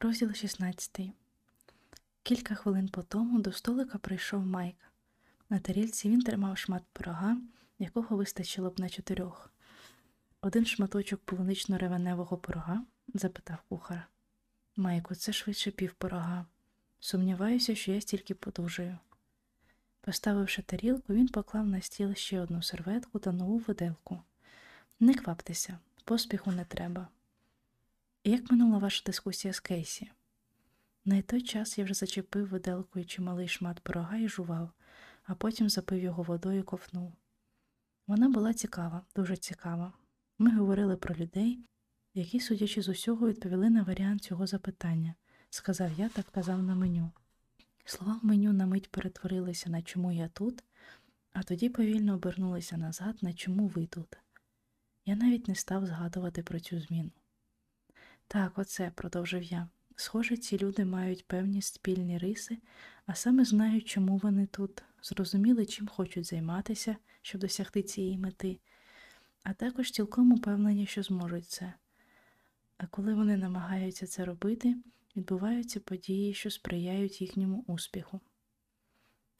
Розділ 16. Кілька хвилин по тому до столика прийшов Майк. На тарілці він тримав шмат пирога, якого вистачило б на чотирьох. Один шматочок полунично-ревеневого пирога? запитав кухар. Майку, це швидше пів пирога. Сумніваюся, що я стільки подужаю. Поставивши тарілку, він поклав на стіл ще одну серветку та нову виделку. Не кваптеся, поспіху не треба. Як минула ваша дискусія з Кейсі? На той час я вже зачепив виделкою чималий шмат пирога і жував, а потім запив його водою і ковнув. Вона була цікава, дуже цікава. Ми говорили про людей, які, судячи з усього, відповіли на варіант цього запитання, сказав я та вказав на меню. Слова в меню на мить перетворилися на чому я тут, а тоді повільно обернулися назад на чому ви тут. Я навіть не став згадувати про цю зміну. Так, оце, продовжив я. Схоже, ці люди мають певні спільні риси, а саме знають, чому вони тут, зрозуміли, чим хочуть займатися, щоб досягти цієї мети, а також цілком упевнені, що зможуть це. А коли вони намагаються це робити, відбуваються події, що сприяють їхньому успіху.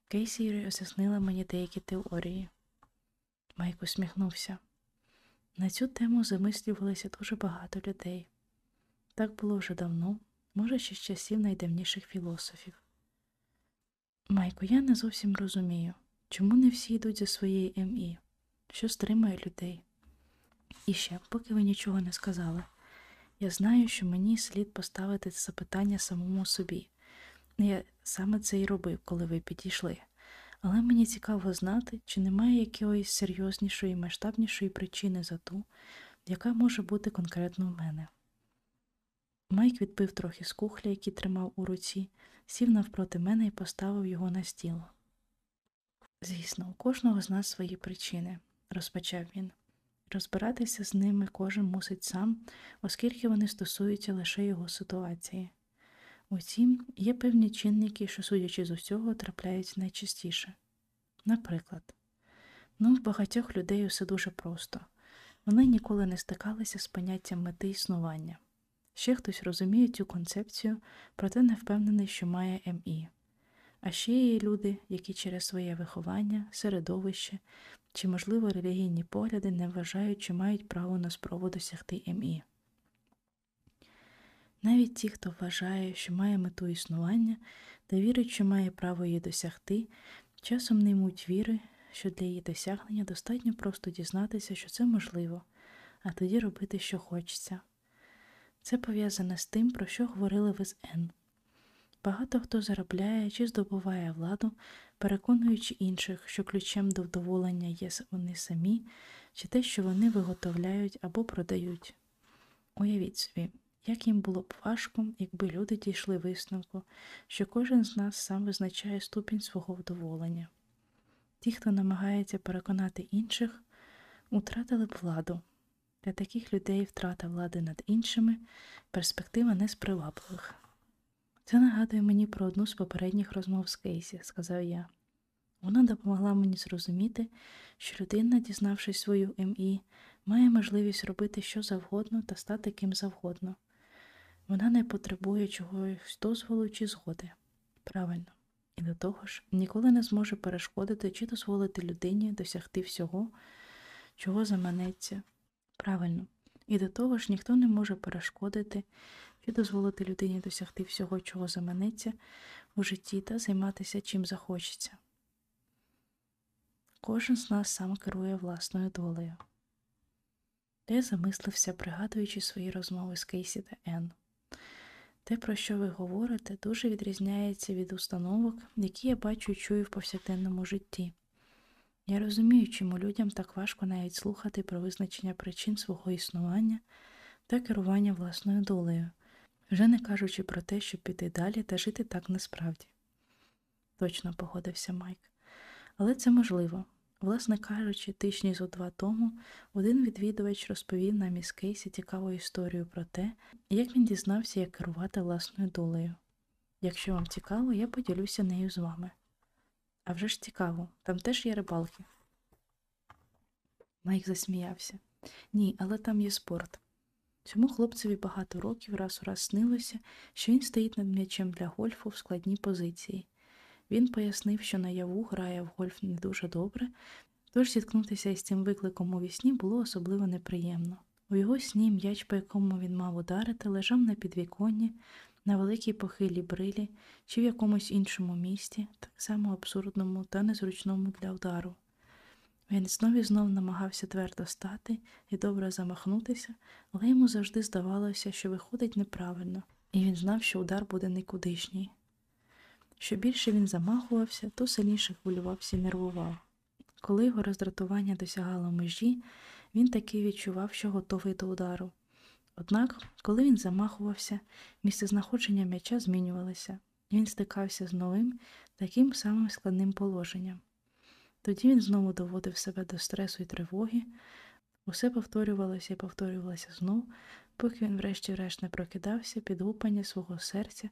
Кейсі роз'яснила мені деякі теорії. Майк усміхнувся. На цю тему замислювалося дуже багато людей. Так було вже давно, може, ще з часів найдавніших філософів. Майко, я не зовсім розумію, чому не всі йдуть за своєю МІ, що стримує людей. І ще, поки ви нічого не сказали, я знаю, що мені слід поставити це запитання самому собі. Я саме це і робив, коли ви підійшли. Але мені цікаво знати, чи немає якоїсь серйознішої масштабнішої причини за ту, яка може бути конкретно в мене. Майк відпив трохи з кухля, який тримав у руці, сів навпроти мене і поставив його на стіл. Звісно, у кожного з нас свої причини, розпочав він. Розбиратися з ними кожен мусить сам, оскільки вони стосуються лише його ситуації. Утім, є певні чинники, що, судячи з усього, трапляються найчастіше. Наприклад, ну, в багатьох людей усе дуже просто вони ніколи не стикалися з поняттям мети існування. Ще хтось розуміє цю концепцію, проте не впевнений, що має МІ. А ще є люди, які через своє виховання, середовище чи, можливо, релігійні погляди не вважають, чи мають право на спробу досягти МІ. Навіть ті, хто вважає, що має мету існування та вірить, що має право її досягти, часом не ймуть віри, що для її досягнення достатньо просто дізнатися, що це можливо, а тоді робити, що хочеться. Це пов'язане з тим, про що говорили ви з Н. Багато хто заробляє чи здобуває владу, переконуючи інших, що ключем до вдоволення є вони самі, чи те, що вони виготовляють або продають. Уявіть собі, як їм було б важко, якби люди дійшли висновку, що кожен з нас сам визначає ступінь свого вдоволення. Ті, хто намагається переконати інших, утратили б владу. Для таких людей втрата влади над іншими перспектива не з привабливих. Це нагадує мені про одну з попередніх розмов з Кейсі, сказав я. Вона допомогла мені зрозуміти, що людина, дізнавшись свою МІ, має можливість робити що завгодно та стати ким завгодно. Вона не потребує чогось дозволу чи згоди. Правильно. І до того ж, ніколи не зможе перешкодити чи дозволити людині досягти всього, чого заманеться. Правильно. І до того ж, ніхто не може перешкодити чи дозволити людині досягти всього, чого заманеться у житті та займатися чим захочеться. Кожен з нас сам керує власною долею. Я замислився, пригадуючи свої розмови з Кейсі та Енн. Те, про що ви говорите, дуже відрізняється від установок, які я бачу і чую в повсякденному житті. Я розумію, чому людям так важко навіть слухати про визначення причин свого існування та керування власною долею, вже не кажучи про те, щоб піти далі та жити так насправді. Точно погодився Майк. Але це можливо. Власне кажучи, тижні зо два тому один відвідувач розповів нам із Кейсі цікаву історію про те, як він дізнався, як керувати власною долею. Якщо вам цікаво, я поділюся нею з вами. А вже ж цікаво, там теж є рибалки. Майк засміявся. Ні, але там є спорт. Цьому хлопцеві багато років раз у раз снилося, що він стоїть над м'ячем для гольфу в складній позиції. Він пояснив, що наяву грає в гольф не дуже добре, тож зіткнутися із цим викликом у вісні було особливо неприємно. У його сні м'яч, по якому він мав ударити, лежав на підвіконні, на великій похилій брилі чи в якомусь іншому місті, так само абсурдному та незручному для удару. Він знов і знов намагався твердо стати і добре замахнутися, але йому завжди здавалося, що виходить неправильно, і він знав, що удар буде никудишній. Що більше він замахувався, то сильніше хвилювався і нервував. Коли його роздратування досягало межі, він таки відчував, що готовий до удару. Однак, коли він замахувався, місце знаходження м'яча змінювалося, і він стикався з новим, таким самим складним положенням. Тоді він знову доводив себе до стресу і тривоги, усе повторювалося і повторювалося знов, поки він врешті-решт не прокидався під гупання свого серця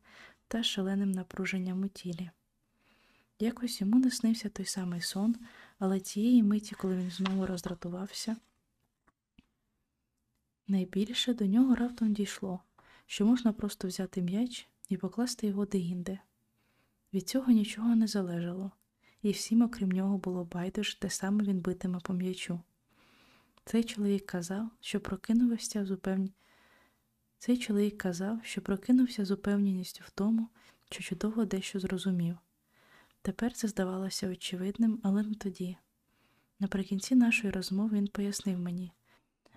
та шаленим напруженням у тілі. Якось йому не снився той самий сон, але тієї миті, коли він знову роздратувався, найбільше до нього раптом дійшло, що можна просто взяти м'яч і покласти його деінде. Від цього нічого не залежало, і всім, окрім нього, було байдуже, те саме він битиме по м'ячу. Цей чоловік казав, що прокинувся з упевні... Цей чоловік казав, що прокинувся з упевненістю в тому, що чудово дещо зрозумів. Тепер це здавалося очевидним, але не тоді. Наприкінці нашої розмови він пояснив мені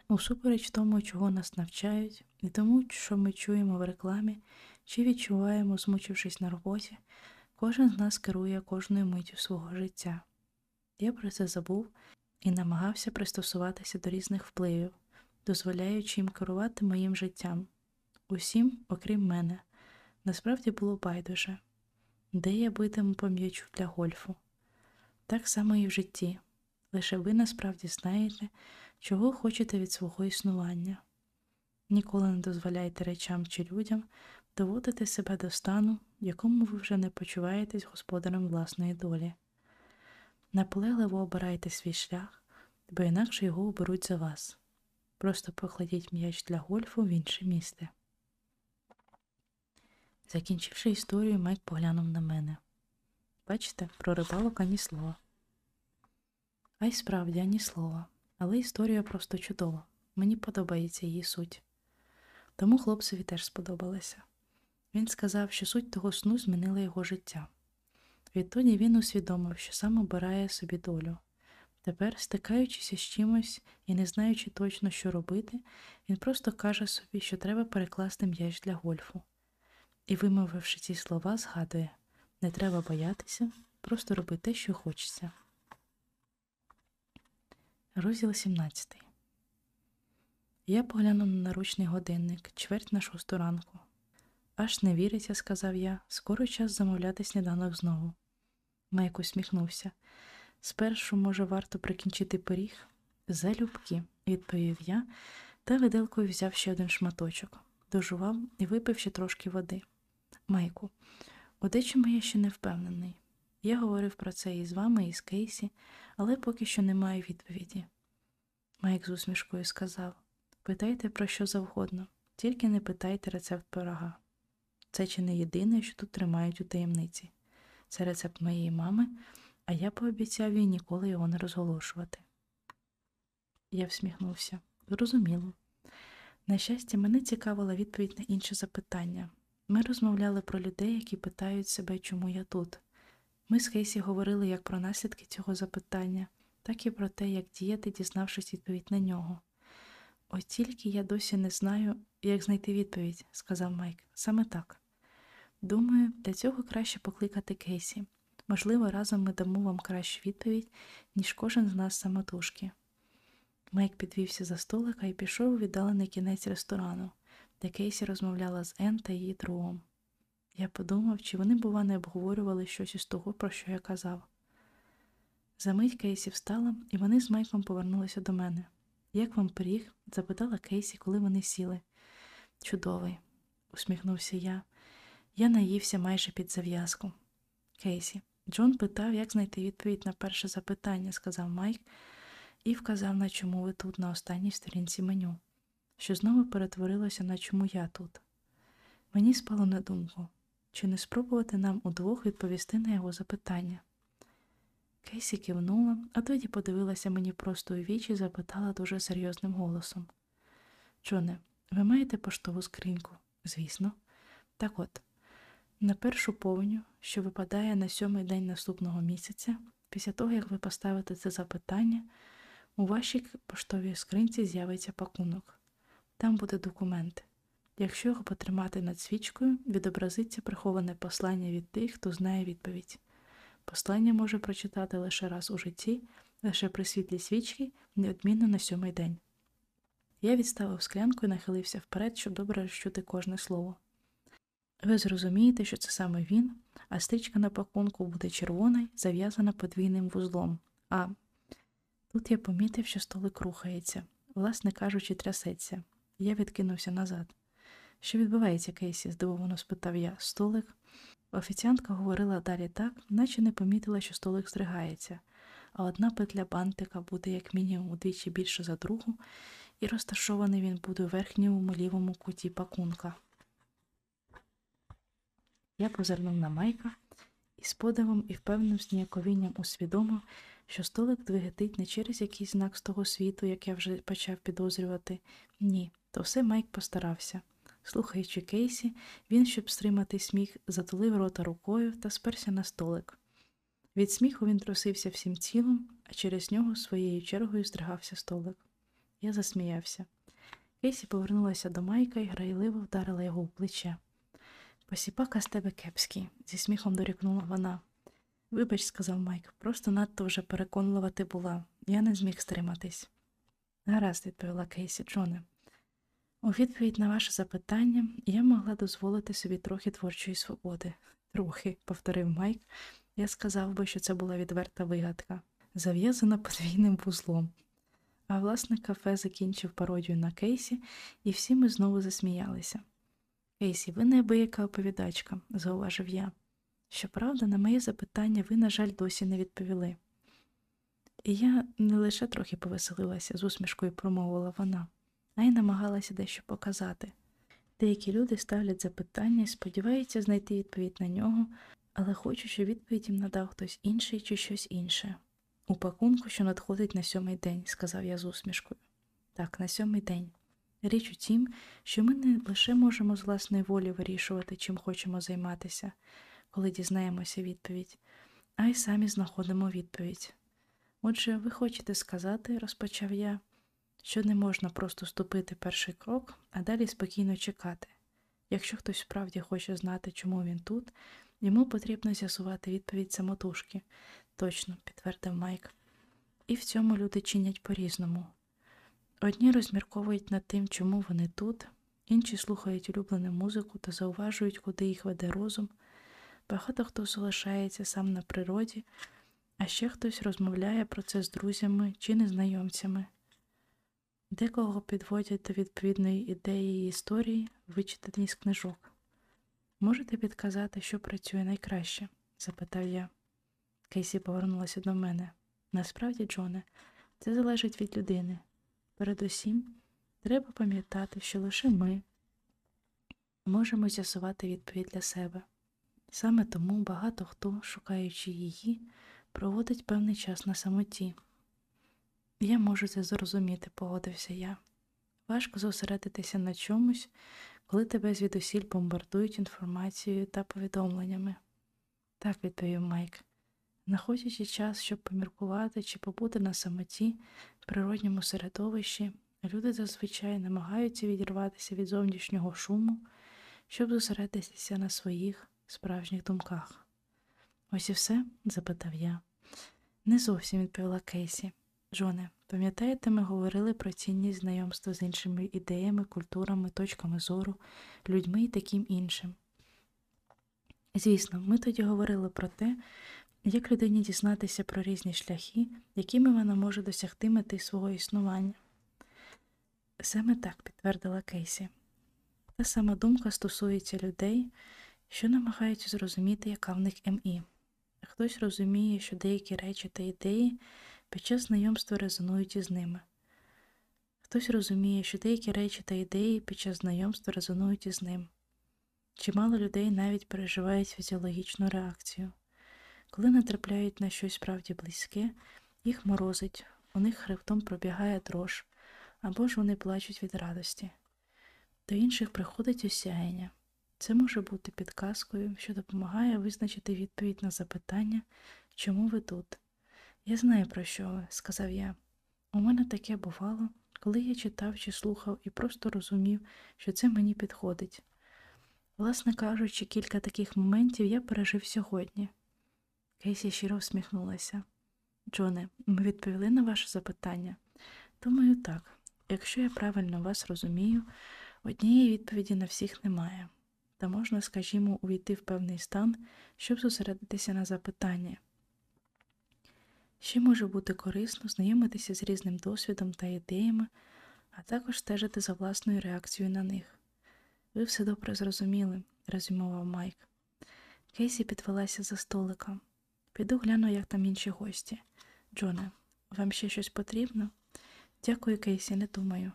усупереч тому, чого нас навчають, і тому, що ми чуємо в рекламі чи відчуваємо, змучившись на роботі, кожен з нас керує кожною миттю свого життя. Я про це забув і намагався пристосуватися до різних впливів, дозволяючи їм керувати моїм життям. Усім, окрім мене, насправді було байдуже, де я битиму по м'ячу для гольфу. Так само і в житті. Лише ви насправді знаєте, чого хочете від свого існування. Ніколи не дозволяйте речам чи людям доводити себе до стану, в якому ви вже не почуваєтесь господарем власної долі. Наполегливо обирайте свій шлях, бо інакше його оберуть за вас. Просто покладіть м'яч для гольфу в інше місце. Закінчивши історію, Майк поглянув на мене. Бачите, про рибалок ані слова. А й справді ані слова, але історія просто чудова. Мені подобається її суть. Тому хлопцеві теж сподобалося. Він сказав, що суть того сну змінила його життя. Відтоді він усвідомив, що сам обирає собі долю. Тепер, стикаючись з чимось і не знаючи точно, що робити, він просто каже собі, що треба перекласти м'яч для гольфу. І, вимовивши ці слова, згадує не треба боятися, просто роби те, що хочеться. Розділ 17 Я поглянув на наручний годинник, чверть на шосту ранку. Аж не віриться, сказав я, скоро час замовляти сніданок знову. Майк усміхнувся. Спершу, може, варто прикінчити пиріг? Залюбки, відповів я, та виделкою взяв ще один шматочок, дожував і випив ще трошки води. Майку, у дечому я ще не впевнений. Я говорив про це і з вами, і з Кейсі, але поки що немає відповіді. Майк з усмішкою сказав питайте про що завгодно, тільки не питайте рецепт пирога. Це чи не єдине, що тут тримають у таємниці. Це рецепт моєї мами, а я пообіцяв їй ніколи його не розголошувати. Я всміхнувся. Зрозуміло. На щастя, мене цікавила відповідь на інше запитання. Ми розмовляли про людей, які питають себе, чому я тут. Ми з Хейсі говорили як про наслідки цього запитання, так і про те, як діяти, дізнавшись відповідь на нього. Ось тільки я досі не знаю, як знайти відповідь, сказав Майк. Саме так. Думаю, для цього краще покликати Кейсі. Можливо, разом ми дамо вам кращу відповідь, ніж кожен з нас самотужки. Майк підвівся за столика і пішов у віддалений кінець ресторану, де Кейсі розмовляла з Ен та її другом. Я подумав, чи вони, бува, не обговорювали щось із того, про що я казав. Замить Кейсі встала, і вони з Майком повернулися до мене. Як вам пиріг? запитала Кейсі, коли вони сіли. Чудовий, усміхнувся я. Я наївся майже під зав'язку. Кейсі, Джон питав, як знайти відповідь на перше запитання, сказав Майк, і вказав, на чому ви тут на останній сторінці меню. що знову перетворилося на чому я тут. Мені спало на думку, чи не спробувати нам удвох відповісти на його запитання. Кейсі кивнула, а тоді подивилася мені просто у вічі і запитала дуже серйозним голосом. Джоне, ви маєте поштову скриньку? Звісно. Так от, на першу повню, що випадає на сьомий день наступного місяця, після того, як ви поставите це запитання, у вашій поштовій скринці з'явиться пакунок. Там буде документ. Якщо його потримати над свічкою, відобразиться приховане послання від тих, хто знає відповідь. Послання може прочитати лише раз у житті, лише при світлі свічки, неодмінно на сьомий день. Я відставив склянку і нахилився вперед, щоб добре розчути кожне слово. Ви зрозумієте, що це саме він, а стрічка на пакунку буде червона зав'язана подвійним вузлом. А тут я помітив, що столик рухається, власне кажучи, трясеться. Я відкинувся назад. Що відбувається, Кейсі? здивовано спитав я. Столик. Офіціантка говорила далі так, наче не помітила, що столик здригається, а одна петля бантика буде як мінімум удвічі більше за другу, і розташований він буде у верхньому лівому куті пакунка. Я позирнув на Майка і з подивом і впевненим зніяковінням усвідомив, що столик двигетить не через якийсь знак з того світу, як я вже почав підозрювати. Ні, то все Майк постарався. Слухаючи Кейсі, він, щоб стримати сміх, затулив рота рукою та сперся на столик. Від сміху він трусився всім тілом, а через нього своєю чергою здригався столик. Я засміявся. Кейсі повернулася до Майка і грайливо вдарила його в плече. Посіпака з тебе кепський, зі сміхом дорікнула вона. Вибач, сказав Майк, просто надто вже переконлива ти була. Я не зміг стриматись. Гаразд, відповіла Кейсі Джоне. У відповідь на ваше запитання я могла дозволити собі трохи творчої свободи. Трохи, повторив Майк, я сказав би, що це була відверта вигадка, зав'язана подвійним вузлом. А власне кафе закінчив пародію на Кейсі, і всі ми знову засміялися. Кейсі, ви неабияка оповідачка, зауважив я. Щоправда, на моє запитання ви, на жаль, досі не відповіли. І я не лише трохи повеселилася, з усмішкою промовила вона, а й намагалася дещо показати. Деякі люди ставлять запитання і сподіваються знайти відповідь на нього, але хочуть, щоб відповідь їм надав хтось інший чи щось інше. У пакунку, що надходить на сьомий день, сказав я з усмішкою. Так, на сьомий день. Річ у тім, що ми не лише можемо з власної волі вирішувати, чим хочемо займатися, коли дізнаємося відповідь, а й самі знаходимо відповідь. Отже, ви хочете сказати, розпочав я, що не можна просто ступити перший крок, а далі спокійно чекати. Якщо хтось справді хоче знати, чому він тут, йому потрібно з'ясувати відповідь самотужки, точно, підтвердив Майк. І в цьому люди чинять по-різному. Одні розмірковують над тим, чому вони тут, інші слухають улюблену музику та зауважують, куди їх веде розум. Багато хто залишається сам на природі, а ще хтось розмовляє про це з друзями чи незнайомцями. Декого підводять до відповідної ідеї і історії, вичитані з книжок. Можете підказати, що працює найкраще? запитав я. Кейсі повернулася до мене. Насправді, Джоне, це залежить від людини. Передусім, треба пам'ятати, що лише ми можемо з'ясувати відповідь для себе. Саме тому багато хто, шукаючи її, проводить певний час на самоті. Я можу це зрозуміти, погодився я. Важко зосередитися на чомусь, коли тебе звідусіль бомбардують інформацією та повідомленнями. Так, відповів Майк, знаходячи час, щоб поміркувати чи побути на самоті в природньому середовищі, люди зазвичай намагаються відірватися від зовнішнього шуму, щоб зосередитися на своїх справжніх думках. Ось і все? запитав я. Не зовсім відповіла Кейсі. Джоне, пам'ятаєте, ми говорили про цінність знайомства з іншими ідеями, культурами, точками зору, людьми і таким іншим. Звісно, ми тоді говорили про те, як людині дізнатися про різні шляхи, якими вона може досягти мети свого існування. Саме так підтвердила Кейсі. Та сама думка стосується людей, що намагаються зрозуміти, яка в них МІ. Хтось розуміє, що деякі речі та ідеї під час знайомства резонують із ними. Хтось розуміє, що деякі речі та ідеї під час знайомства резонують із ним. Чимало людей навіть переживають фізіологічну реакцію. Коли натрапляють на щось справді близьке, їх морозить, у них хребтом пробігає дрож, або ж вони плачуть від радості. До інших приходить осяяння. Це може бути підказкою, що допомагає визначити відповідь на запитання, чому ви тут. Я знаю, про що ви, сказав я. У мене таке бувало, коли я читав чи слухав і просто розумів, що це мені підходить. Власне кажучи, кілька таких моментів я пережив сьогодні. Кейсі щиро всміхнулася. Джоне, ми відповіли на ваше запитання? Думаю, так. Якщо я правильно вас розумію, однієї відповіді на всіх немає, та можна, скажімо, увійти в певний стан, щоб зосередитися на запитанні. Ще може бути корисно знайомитися з різним досвідом та ідеями, а також стежити за власною реакцією на них. Ви все добре зрозуміли, резюмував Майк. Кейсі підвелася за столика. Піду гляну, як там інші гості. Джоне, вам ще щось потрібно? Дякую, Кейсі, не думаю.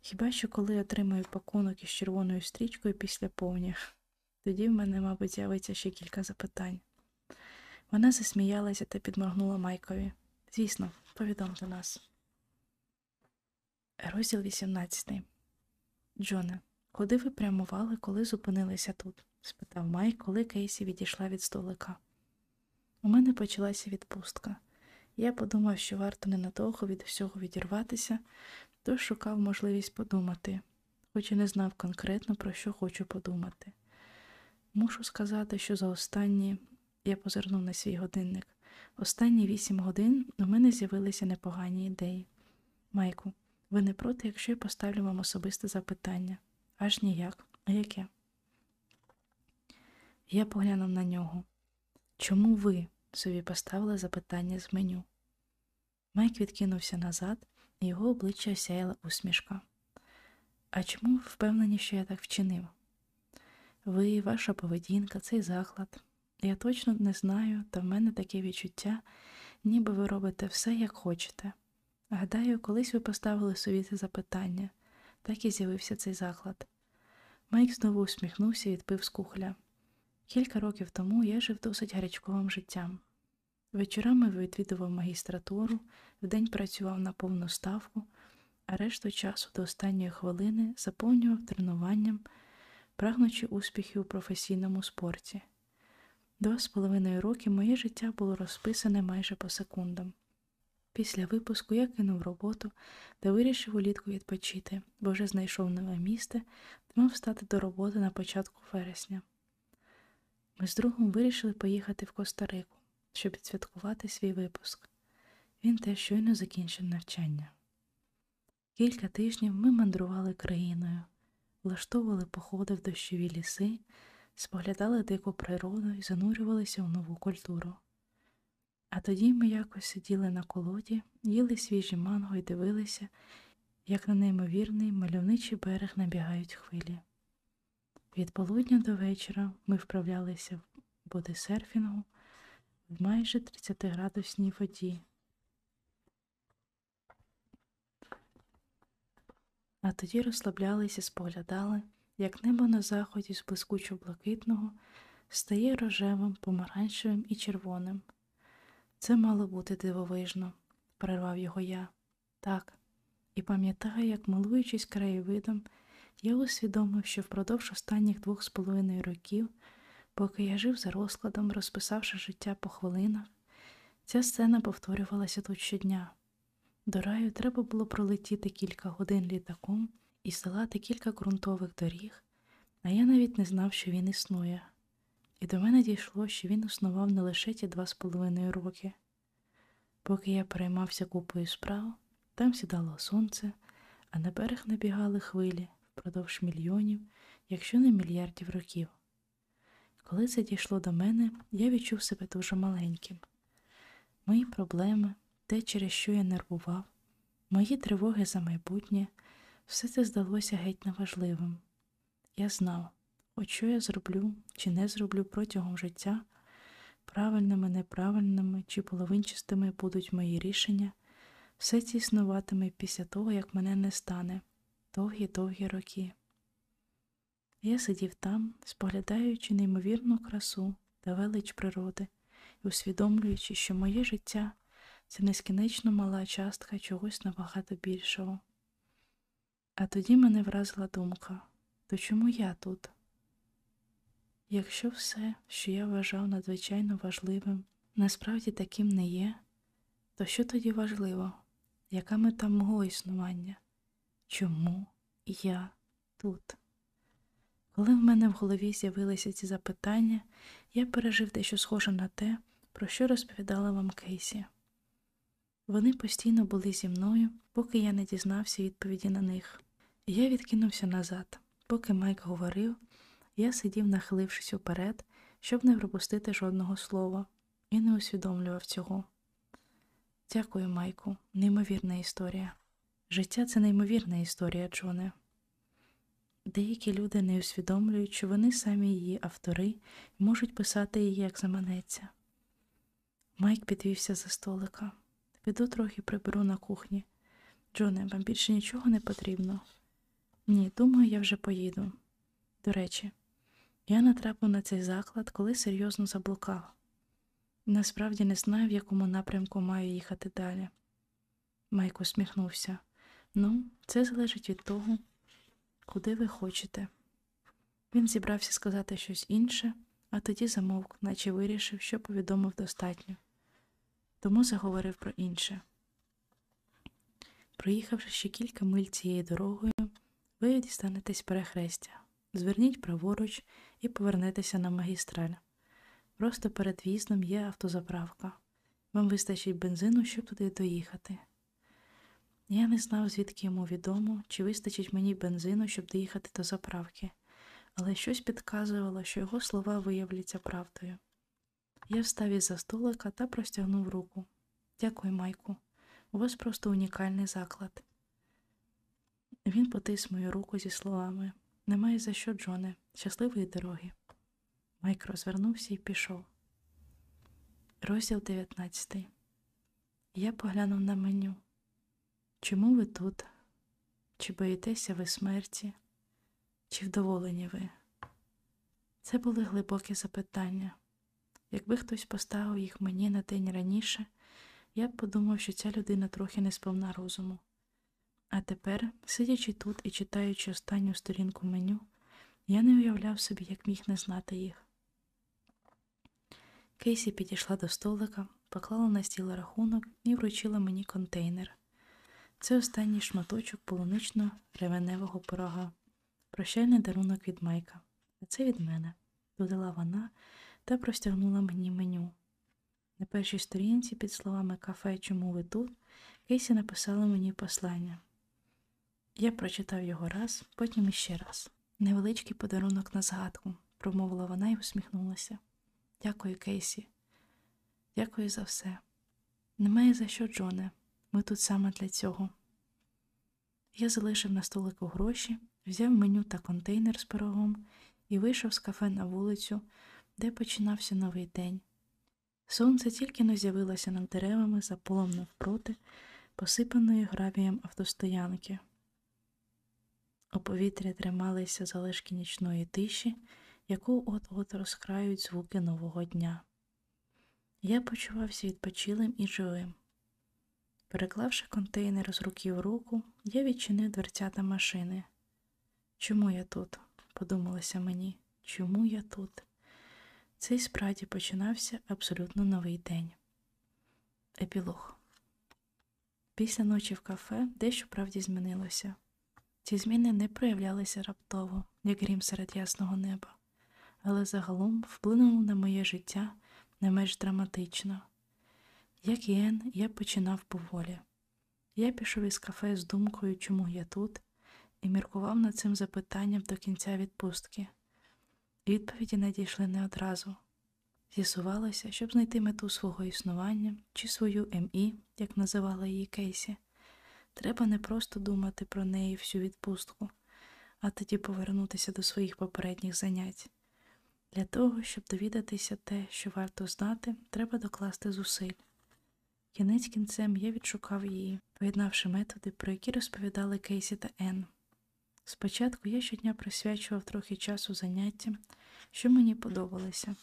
Хіба що коли отримаю пакунок із червоною стрічкою після повні, тоді в мене, мабуть, з'явиться ще кілька запитань. Вона засміялася та підморгнула Майкові. Звісно, повідомте нас. Розділ 18. Джоне, куди ви прямували, коли зупинилися тут? спитав Майк, коли Кейсі відійшла від столика. У мене почалася відпустка. Я подумав, що варто ненадовго від всього відірватися, тож шукав можливість подумати, хоч і не знав конкретно, про що хочу подумати. Мушу сказати, що за останні я позирнув на свій годинник. Останні вісім годин у мене з'явилися непогані ідеї. Майку, ви не проти, якщо я поставлю вам особисте запитання? Аж ніяк. А яке? Я поглянув на нього. Чому ви собі поставили запитання з меню? Майк відкинувся назад, і його обличчя осяяла усмішка. А чому впевнені, що я так вчинив? Ви, ваша поведінка, цей заклад. Я точно не знаю, та в мене таке відчуття, ніби ви робите все, як хочете. Гадаю, колись ви поставили собі це запитання, так і з'явився цей заклад. Майк знову усміхнувся і відпив з кухля. Кілька років тому я жив досить гарячковим життям. Вечорами відвідував магістратуру, вдень працював на повну ставку, а решту часу до останньої хвилини заповнював тренуванням, прагнучи успіхів у професійному спорті. Два з половиною роки моє життя було розписане майже по секундам. Після випуску я кинув роботу та вирішив улітку відпочити, бо вже знайшов нове місце та мав стати до роботи на початку вересня. Ми з другом вирішили поїхати в Коста-Рику, щоб відсвяткувати свій випуск. Він теж щойно закінчив навчання. Кілька тижнів ми мандрували країною, влаштовували походи в дощові ліси, споглядали дику природу і занурювалися в нову культуру. А тоді ми якось сиділи на колоді, їли свіжі манго і дивилися, як на неймовірний мальовничий берег набігають хвилі. Від полудня до вечора ми вправлялися в бодисерфінгу в майже 30-градусній воді. А тоді розслаблялися, споглядали, як небо на заході з блискучо блакитного стає рожевим, помаранчевим і червоним. Це мало бути дивовижно, перервав його я. Так, і пам'ятаю, як, милуючись краєвидом, я усвідомив, що впродовж останніх двох з половиною років, поки я жив за розкладом, розписавши життя по хвилинах, ця сцена повторювалася тут щодня. До раю треба було пролетіти кілька годин літаком і здолати кілька ґрунтових доріг, а я навіть не знав, що він існує. І до мене дійшло, що він існував не лише ті два з половиною роки. Поки я переймався купою справ, там сідало сонце, а на берег набігали хвилі впродовж мільйонів, якщо не мільярдів років. Коли це дійшло до мене, я відчув себе дуже маленьким. Мої проблеми, те, через що я нервував, мої тривоги за майбутнє, все це здалося геть неважливим. Я знав, от що я зроблю чи не зроблю протягом життя, правильними, неправильними чи половинчастими будуть мої рішення, Все це існуватиме після того, як мене не стане довгі-довгі роки. Я сидів там, споглядаючи неймовірну красу та велич природи і усвідомлюючи, що моє життя це нескінечно мала частка чогось набагато більшого. А тоді мене вразила думка то чому я тут? Якщо все, що я вважав надзвичайно важливим, насправді таким не є, то що тоді важливо? Яка мета мого існування? Чому я тут? Коли в мене в голові з'явилися ці запитання, я пережив дещо схоже на те, про що розповідала вам Кейсі. Вони постійно були зі мною, поки я не дізнався відповіді на них. Я відкинувся назад. Поки Майк говорив, я сидів, нахилившись уперед, щоб не пропустити жодного слова, і не усвідомлював цього. Дякую, Майку, неймовірна історія. Життя це неймовірна історія, Джоне. Деякі люди не усвідомлюють, що вони самі її автори і можуть писати її, як заманеться. Майк підвівся за столика. Піду трохи приберу на кухні. Джоне, вам більше нічого не потрібно? Ні, думаю, я вже поїду. До речі, я натрапив на цей заклад, коли серйозно заблукав. Насправді не знаю, в якому напрямку маю їхати далі. Майк усміхнувся. Ну, це залежить від того, куди ви хочете. Він зібрався сказати щось інше, а тоді замовк, наче вирішив, що повідомив достатньо. Тому заговорив про інше. Проїхавши ще кілька миль цією дорогою, ви дістанетесь перехрестя. Зверніть праворуч і повернетеся на магістраль. Просто перед в'їздом є автозаправка. Вам вистачить бензину, щоб туди доїхати. Я не знав, звідки йому відомо, чи вистачить мені бензину, щоб доїхати до заправки, але щось підказувало, що його слова виявляться правдою. Я встав із за столика та простягнув руку. Дякую, Майку. У вас просто унікальний заклад. Він потис мою руку зі словами Немає за що, Джоне, щасливої дороги. Майк розвернувся і пішов. Розділ 19. Я поглянув на меню. Чому ви тут? Чи боїтеся ви смерті? Чи вдоволені ви? Це були глибокі запитання. Якби хтось поставив їх мені на день раніше, я б подумав, що ця людина трохи не сповна розуму. А тепер, сидячи тут і читаючи останню сторінку меню, я не уявляв собі, як міг не знати їх. Кейсі підійшла до столика, поклала на стіл рахунок і вручила мені контейнер. Це останній шматочок полунично-ревеневого порога, прощальний дарунок від Майка. А це від мене, додала вона та простягнула мені меню. На першій сторінці під словами кафе, чому ви тут, Кейсі написала мені послання. Я прочитав його раз, потім іще раз. Невеличкий подарунок на згадку, промовила вона і усміхнулася. Дякую, Кейсі. Дякую за все. Немає за що, Джоне. Ми тут саме для цього. Я залишив на столику гроші, взяв меню та контейнер з пирогом і вийшов з кафе на вулицю, де починався новий день. Сонце тільки не з'явилося над деревами за полом навпроти, посипаної гравієм автостоянки. У повітрі трималися залишки нічної тиші, яку от-от розкрають звуки нового дня. Я почувався відпочилим і живим. Переклавши контейнер з руки в руку, я відчинив дверцята машини. Чому я тут? подумалося мені, чому я тут? Цей справді починався абсолютно новий день. Епілог. Після ночі в кафе дещо правді змінилося. Ці зміни не проявлялися раптово, як грім серед ясного неба, але загалом вплинули на моє життя не менш драматично. Як і Ен, я починав поволі. Я пішов із кафе з думкою, чому я тут, і міркував над цим запитанням до кінця відпустки. Відповіді надійшли не одразу. З'ясувалося, щоб знайти мету свого існування чи свою МІ, як називала її Кейсі. Треба не просто думати про неї всю відпустку, а тоді повернутися до своїх попередніх занять. Для того, щоб довідатися те, що варто знати, треба докласти зусиль. Кінець кінцем я відшукав її, поєднавши методи, про які розповідали Кейсі та Енн. Спочатку я щодня присвячував трохи часу заняттям, що мені подобалося,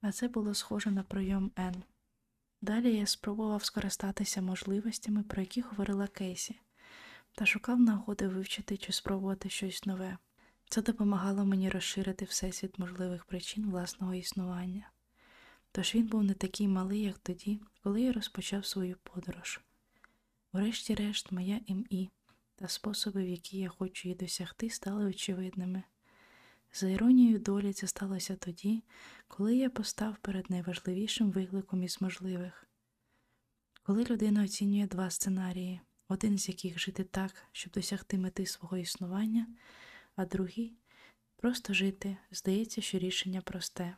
а це було схоже на прийом Енн. Далі я спробував скористатися можливостями, про які говорила Кейсі, та шукав нагоди вивчити чи спробувати щось нове. Це допомагало мені розширити всесвіт можливих причин власного існування. Тож він був не такий малий, як тоді, коли я розпочав свою подорож. Врешті-решт, моя ім'ї та способи, в які я хочу її досягти, стали очевидними. За іронією долі це сталося тоді, коли я постав перед найважливішим викликом із можливих. Коли людина оцінює два сценарії, один з яких жити так, щоб досягти мети свого існування, а другий просто жити, здається, що рішення просте.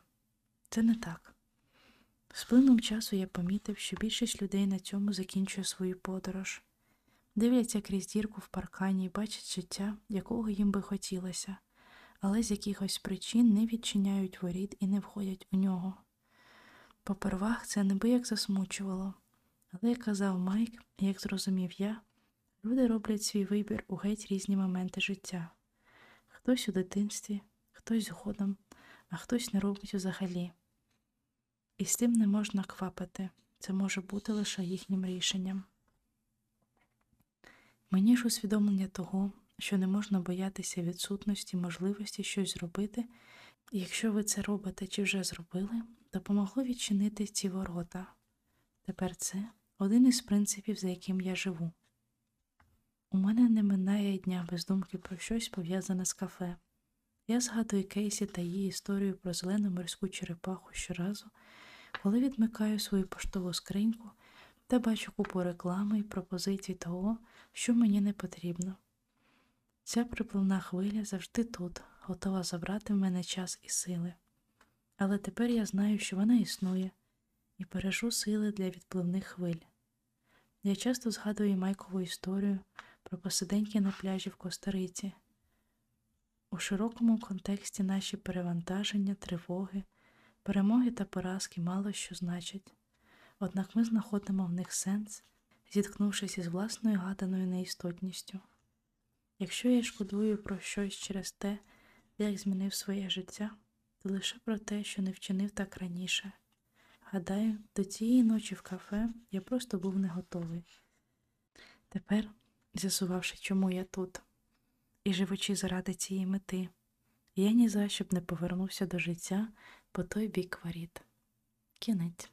Це не так. З плином часу я помітив, що більшість людей на цьому закінчує свою подорож, дивляться крізь дірку в паркані і бачать життя, якого їм би хотілося, але з якихось причин не відчиняють воріт і не входять у нього. Попервах це небияк засмучувало, але, як казав Майк, як зрозумів я, люди роблять свій вибір у геть різні моменти життя. Хтось у дитинстві, хтось згодом, а хтось не робить взагалі. І з тим не можна квапити, це може бути лише їхнім рішенням. Мені ж усвідомлення того, що не можна боятися відсутності можливості щось зробити, якщо ви це робите чи вже зробили, допомогло відчинити ці ворота. Тепер це один із принципів, за яким я живу. У мене не минає дня без думки про щось пов'язане з кафе. Я згадую Кейсі та її історію про зелену морську черепаху щоразу, коли відмикаю свою поштову скриньку та бачу купу реклами і пропозицій того, що мені не потрібно. Ця припливна хвиля завжди тут, готова забрати в мене час і сили. Але тепер я знаю, що вона існує, і бережу сили для відпливних хвиль. Я часто згадую Майкову історію про посиденьки на пляжі в Костериці. У широкому контексті наші перевантаження, тривоги, перемоги та поразки мало що значать, однак ми знаходимо в них сенс, зіткнувшись із власною гаданою неістотністю. Якщо я шкодую про щось через те, як змінив своє життя, то лише про те, що не вчинив так раніше. Гадаю, до цієї ночі в кафе я просто був не готовий. Тепер, з'ясувавши, чому я тут, і живучи заради цієї мети, я ні за що б не повернувся до життя по той бік воріт. Кінець.